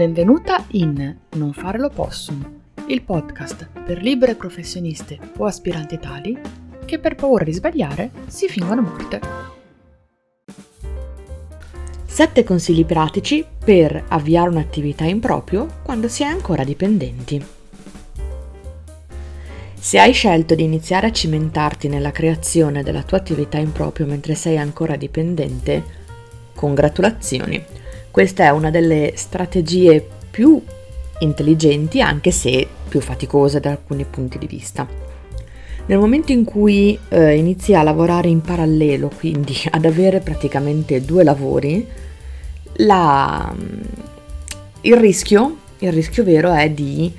Benvenuta in Non fare l'opossum, il podcast per libere professioniste o aspiranti tali che per paura di sbagliare si fingono morte. Sette consigli pratici per avviare un'attività in proprio quando si è ancora dipendenti. Se hai scelto di iniziare a cimentarti nella creazione della tua attività in proprio mentre sei ancora dipendente, congratulazioni! Questa è una delle strategie più intelligenti, anche se più faticose da alcuni punti di vista. Nel momento in cui eh, inizi a lavorare in parallelo, quindi ad avere praticamente due lavori, la, il, rischio, il rischio vero è di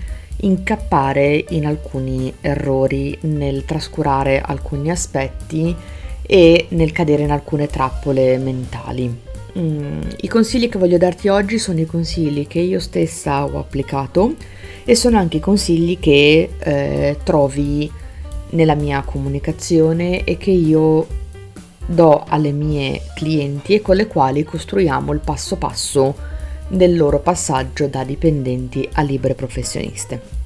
incappare in alcuni errori nel trascurare alcuni aspetti e nel cadere in alcune trappole mentali. Mm, I consigli che voglio darti oggi sono i consigli che io stessa ho applicato e sono anche i consigli che eh, trovi nella mia comunicazione e che io do alle mie clienti e con le quali costruiamo il passo passo del loro passaggio da dipendenti a libere professioniste.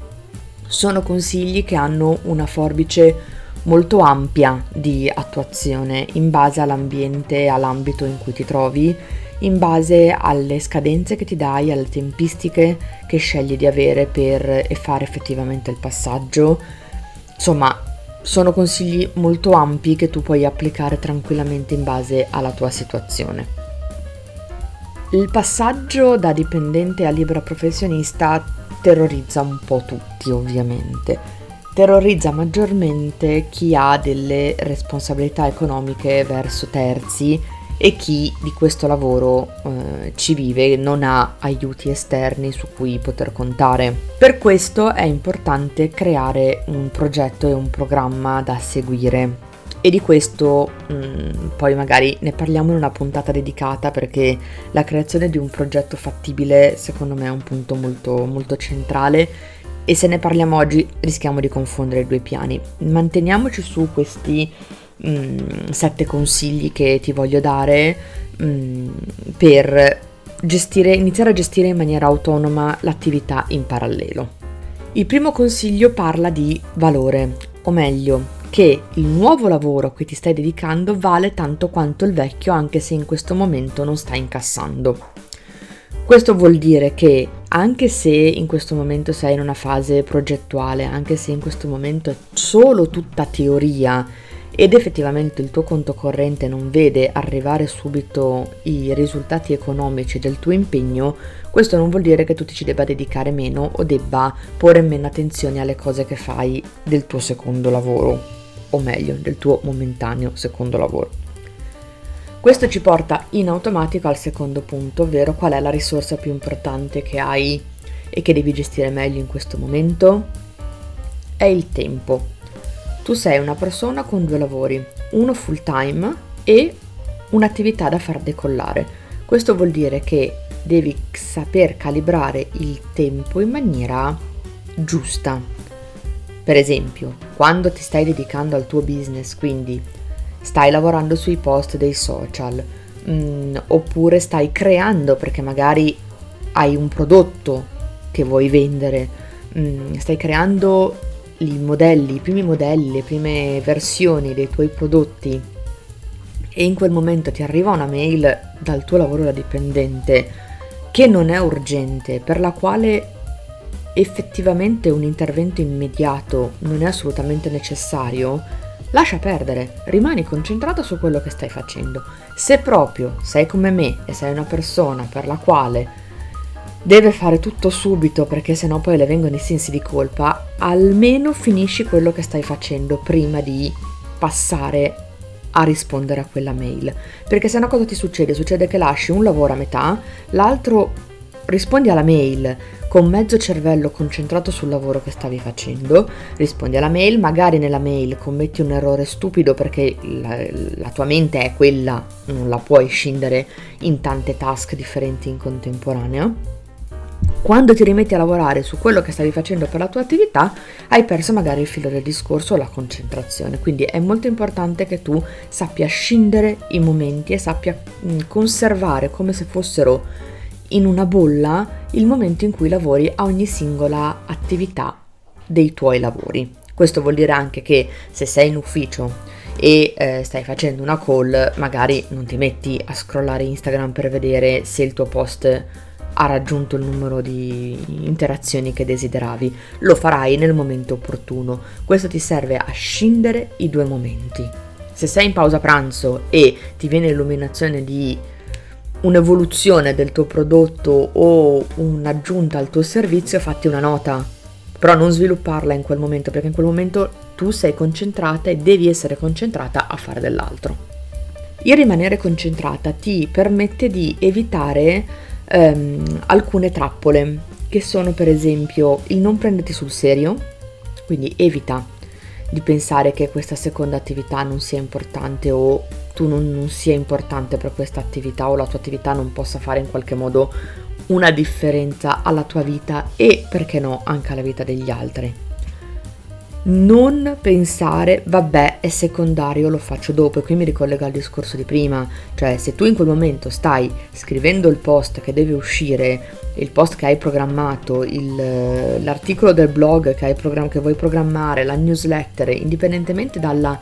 Sono consigli che hanno una forbice molto ampia di attuazione in base all'ambiente e all'ambito in cui ti trovi, in base alle scadenze che ti dai, alle tempistiche che scegli di avere per fare effettivamente il passaggio. Insomma, sono consigli molto ampi che tu puoi applicare tranquillamente in base alla tua situazione. Il passaggio da dipendente a libera professionista terrorizza un po' tutti, ovviamente terrorizza maggiormente chi ha delle responsabilità economiche verso terzi e chi di questo lavoro eh, ci vive e non ha aiuti esterni su cui poter contare. Per questo è importante creare un progetto e un programma da seguire e di questo mh, mm, poi magari ne parliamo in una puntata dedicata perché la creazione di un progetto fattibile secondo me è un punto molto molto centrale e se ne parliamo oggi rischiamo di confondere i due piani. Manteniamoci su questi mh, mm, sette consigli che ti voglio dare mh, mm, per gestire, iniziare a gestire in maniera autonoma l'attività in parallelo. Il primo consiglio parla di valore, o meglio, che il nuovo lavoro a cui ti stai dedicando vale tanto quanto il vecchio anche se in questo momento non stai incassando. Questo vuol dire che anche se in questo momento sei in una fase progettuale, anche se in questo momento è solo tutta teoria ed effettivamente il tuo conto corrente non vede arrivare subito i risultati economici del tuo impegno, questo non vuol dire che tu ti ci debba dedicare meno o debba porre meno attenzione alle cose che fai del tuo secondo lavoro, o meglio, del tuo momentaneo secondo lavoro. Questo ci porta in automatico al secondo punto, ovvero qual è la risorsa più importante che hai e che devi gestire meglio in questo momento? È il tempo. Tu sei una persona con due lavori, uno full time e un'attività da far decollare. Questo vuol dire che devi saper calibrare il tempo in maniera giusta. Per esempio, quando ti stai dedicando al tuo business, quindi stai lavorando sui post dei social, mh, mm, oppure stai creando perché magari hai un prodotto che vuoi vendere, mh, mm, stai creando i modelli, i primi modelli, le prime versioni dei tuoi prodotti. E in quel momento ti arriva una mail dal tuo lavoro da dipendente che non è urgente, per la quale effettivamente un intervento immediato non è assolutamente necessario, Lascia perdere, rimani concentrato su quello che stai facendo. Se proprio sei come me e sei una persona per la quale deve fare tutto subito perché sennò poi le vengono i sensi di colpa, almeno finisci quello che stai facendo prima di passare a rispondere a quella mail. Perché se no cosa ti succede? Succede che lasci un lavoro a metà, l'altro rispondi alla mail con mezzo cervello concentrato sul lavoro che stavi facendo, rispondi alla mail, magari nella mail commetti un errore stupido perché la, la tua mente è quella, non la puoi scindere in tante task differenti in contemporanea. Quando ti rimetti a lavorare su quello che stavi facendo per la tua attività, hai perso magari il filo del discorso o la concentrazione. Quindi è molto importante che tu sappia scindere i momenti e sappia conservare come se fossero in una bolla il momento in cui lavori a ogni singola attività dei tuoi lavori. Questo vuol dire anche che se sei in ufficio e eh, stai facendo una call, magari non ti metti a scrollare Instagram per vedere se il tuo post ha raggiunto il numero di interazioni che desideravi, lo farai nel momento opportuno. Questo ti serve a scindere i due momenti. Se sei in pausa pranzo e ti viene l'illuminazione di un'evoluzione del tuo prodotto o un'aggiunta al tuo servizio, fatti una nota. Però non svilupparla in quel momento, perché in quel momento tu sei concentrata e devi essere concentrata a fare dell'altro. Il rimanere concentrata ti permette di evitare ehm, alcune trappole, che sono per esempio il non prenderti sul serio, quindi evita di pensare che questa seconda attività non sia importante o tu non, non sia importante per questa attività o la tua attività non possa fare in qualche modo una differenza alla tua vita e perché no anche alla vita degli altri non pensare vabbè è secondario lo faccio dopo e qui mi ricollega al discorso di prima. Cioè se tu in quel momento stai scrivendo il post che deve uscire il post che hai programmato il, l'articolo del blog che, program- che vuoi programmare la newsletter indipendentemente dalla,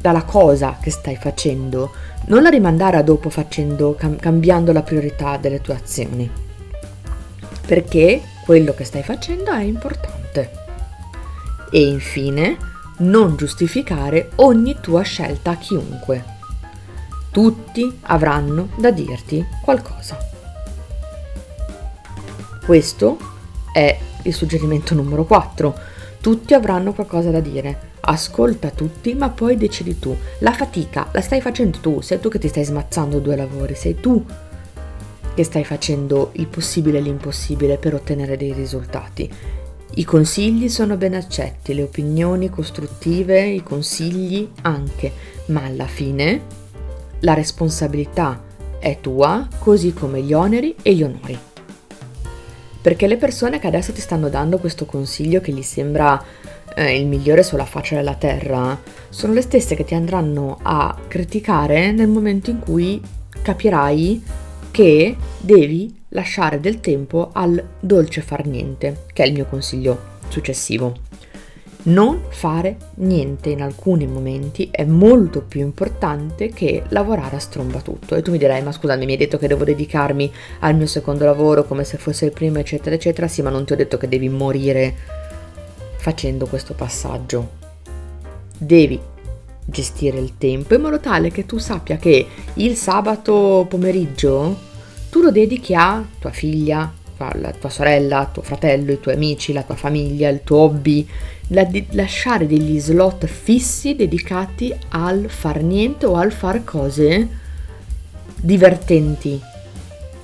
dalla cosa che stai facendo non la rimandare a dopo facendo cam- cambiando la priorità delle tue azioni. Perché quello che stai facendo è importante e infine, non giustificare ogni tua scelta a chiunque. Tutti avranno da dirti qualcosa. Questo è il suggerimento numero 4. Tutti avranno qualcosa da dire. Ascolta tutti, ma poi decidi tu. La fatica la stai facendo tu, sei tu che ti stai smazzando due lavori, sei tu che stai facendo il possibile e l'impossibile per ottenere dei risultati i consigli sono ben accetti, le opinioni costruttive, i consigli anche, ma alla fine la responsabilità è tua, così come gli oneri e gli onori. Perché le persone che adesso ti stanno dando questo consiglio che gli sembra eh, il migliore sulla faccia della terra, sono le stesse che ti andranno a criticare nel momento in cui capirai che devi lasciare del tempo al dolce far niente, che è il mio consiglio successivo. Non fare niente in alcuni momenti è molto più importante che lavorare a stromba tutto. E tu mi dirai, ma scusami, mi hai detto che devo dedicarmi al mio secondo lavoro come se fosse il primo, eccetera, eccetera. Sì, ma non ti ho detto che devi morire facendo questo passaggio. Devi gestire il tempo in modo tale che tu sappia che il sabato pomeriggio tu lo dedichi a tua figlia, la tua sorella, tuo fratello, i tuoi amici, la tua famiglia, il tuo hobby, la, di, lasciare degli slot fissi dedicati al far niente o al far cose divertenti.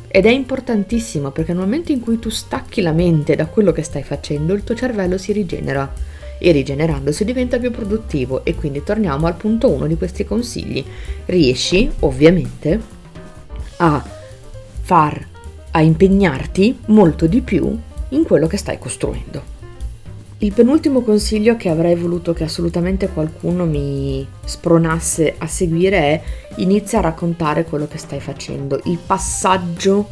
Ed è importantissimo perché nel momento in cui tu stacchi la mente da quello che stai facendo, il tuo cervello si rigenera e rigenerandosi diventa più produttivo e quindi torniamo al punto 1 di questi consigli. Riesci ovviamente a far a impegnarti molto di più in quello che stai costruendo. Il penultimo consiglio che avrei voluto che assolutamente qualcuno mi spronasse a seguire è inizia a raccontare quello che stai facendo, il passaggio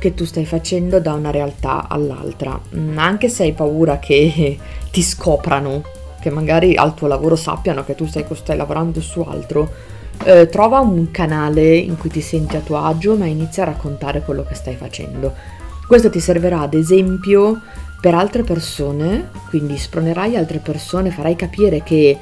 che tu stai facendo da una realtà all'altra, mm, anche se hai paura che ti scoprano, che magari al tuo lavoro sappiano che tu stai, stai lavorando su altro, eh, trova un canale in cui ti senti a tuo agio, ma inizia a raccontare quello che stai facendo. Questo ti servirà ad esempio per altre persone, quindi spronerai altre persone, farai capire che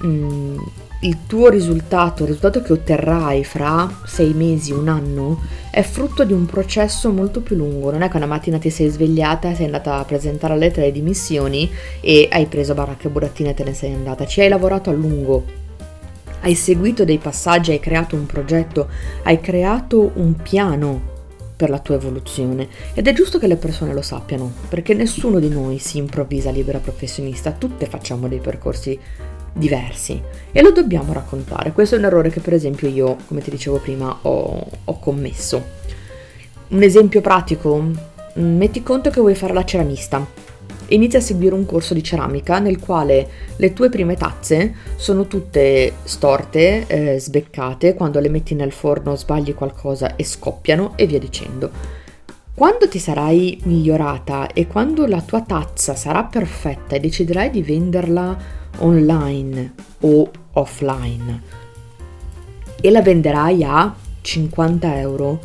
mh, mm, il tuo risultato, il risultato che otterrai fra sei mesi, un anno, è frutto di un processo molto più lungo. Non è che una mattina ti sei svegliata, sei andata a presentare lettera di dimissioni e hai preso baracca e burattine e te ne sei andata. Ci hai lavorato a lungo hai seguito dei passaggi, hai creato un progetto, hai creato un piano per la tua evoluzione ed è giusto che le persone lo sappiano, perché nessuno di noi si improvvisa libera professionista, tutte facciamo dei percorsi diversi e lo dobbiamo raccontare. Questo è un errore che per esempio io, come ti dicevo prima, ho, ho commesso. Un esempio pratico, metti conto che vuoi fare la ceramista inizia a seguire un corso di ceramica nel quale le tue prime tazze sono tutte storte, eh, sbeccate, quando le metti nel forno sbagli qualcosa e scoppiano e via dicendo. Quando ti sarai migliorata e quando la tua tazza sarà perfetta e deciderai di venderla online o offline e la venderai a 50 euro,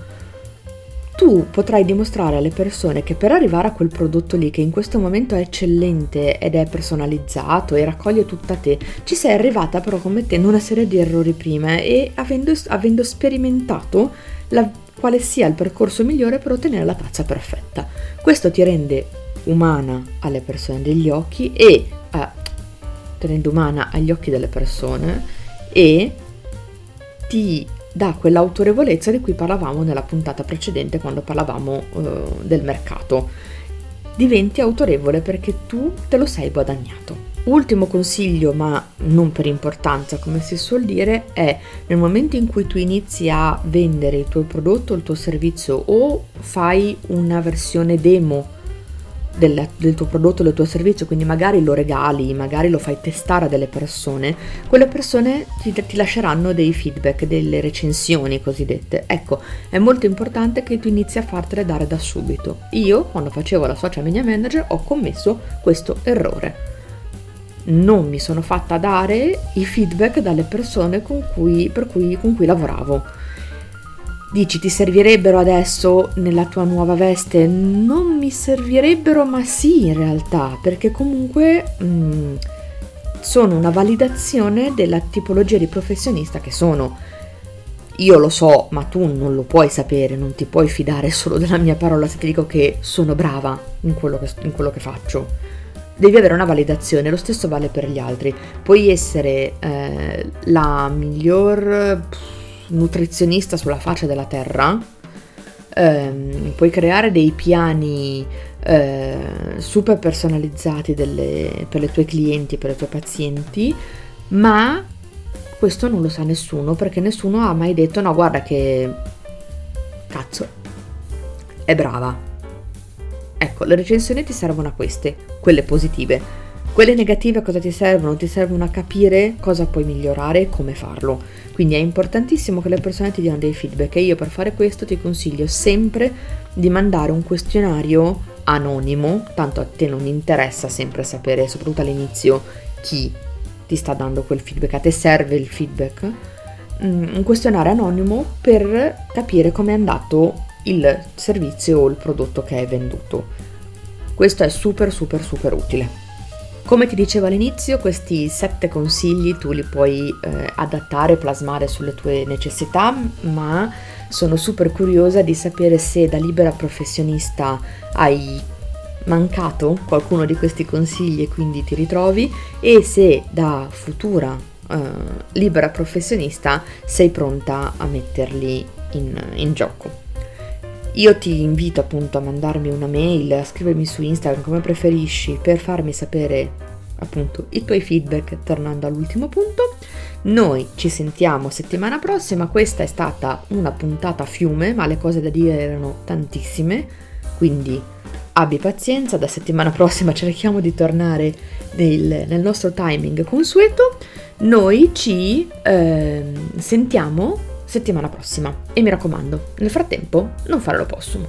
tu potrai dimostrare alle persone che per arrivare a quel prodotto lì, che in questo momento è eccellente ed è personalizzato e raccoglie tutta te, ci sei arrivata però commettendo una serie di errori prima e avendo, avendo sperimentato la, quale sia il percorso migliore per ottenere la tazza perfetta. Questo ti rende umana alle persone degli occhi e eh, rende umana agli occhi delle persone e ti dà quell'autorevolezza di cui parlavamo nella puntata precedente quando parlavamo uh, del mercato. Diventi autorevole perché tu te lo sei guadagnato. Ultimo consiglio, ma non per importanza come si suol dire, è nel momento in cui tu inizi a vendere il tuo prodotto, il tuo servizio o fai una versione demo del, del, tuo prodotto, del tuo servizio, quindi magari lo regali, magari lo fai testare a delle persone, quelle persone ti, ti lasceranno dei feedback, delle recensioni cosiddette. Ecco, è molto importante che tu inizi a fartele dare da subito. Io, quando facevo la social media manager, ho commesso questo errore. Non mi sono fatta dare i feedback dalle persone con cui, cui, con cui lavoravo Dici ti servirebbero adesso nella tua nuova veste? Non mi servirebbero, ma sì in realtà, perché comunque mh, mm, sono una validazione della tipologia di professionista che sono. Io lo so, ma tu non lo puoi sapere, non ti puoi fidare solo della mia parola se ti dico che sono brava in quello che, in quello che faccio. Devi avere una validazione, lo stesso vale per gli altri. Puoi essere eh, la miglior... Nutrizionista sulla faccia della terra, ehm, puoi creare dei piani eh, super personalizzati delle, per i tuoi clienti per i tuoi pazienti, ma questo non lo sa nessuno perché nessuno ha mai detto no guarda che cazzo è brava. Ecco, le recensioni ti servono a queste, quelle positive. Quelle negative cosa ti servono? Ti servono a capire cosa puoi migliorare e come farlo. Quindi è importantissimo che le persone ti diano dei feedback e io per fare questo ti consiglio sempre di mandare un questionario anonimo, tanto a te non interessa sempre sapere, soprattutto all'inizio, chi ti sta dando quel feedback, a te serve il feedback, mm, un questionario anonimo per capire come è andato il servizio o il prodotto che hai venduto. Questo è super super super utile. Come ti dicevo all'inizio, questi sette consigli tu li puoi eh, adattare, plasmare sulle tue necessità, ma sono super curiosa di sapere se da libera professionista hai mancato qualcuno di questi consigli e quindi ti ritrovi e se da futura eh, libera professionista sei pronta a metterli in, in gioco. Io ti invito appunto a mandarmi una mail, a scrivermi su Instagram come preferisci per farmi sapere appunto i tuoi feedback tornando all'ultimo punto. Noi ci sentiamo settimana prossima, questa è stata una puntata a fiume, ma le cose da dire erano tantissime, quindi abbi pazienza, da settimana prossima cerchiamo di tornare nel, nel nostro timing consueto. Noi ci eh, sentiamo settimana prossima. E mi raccomando, nel frattempo non fare l'opossum.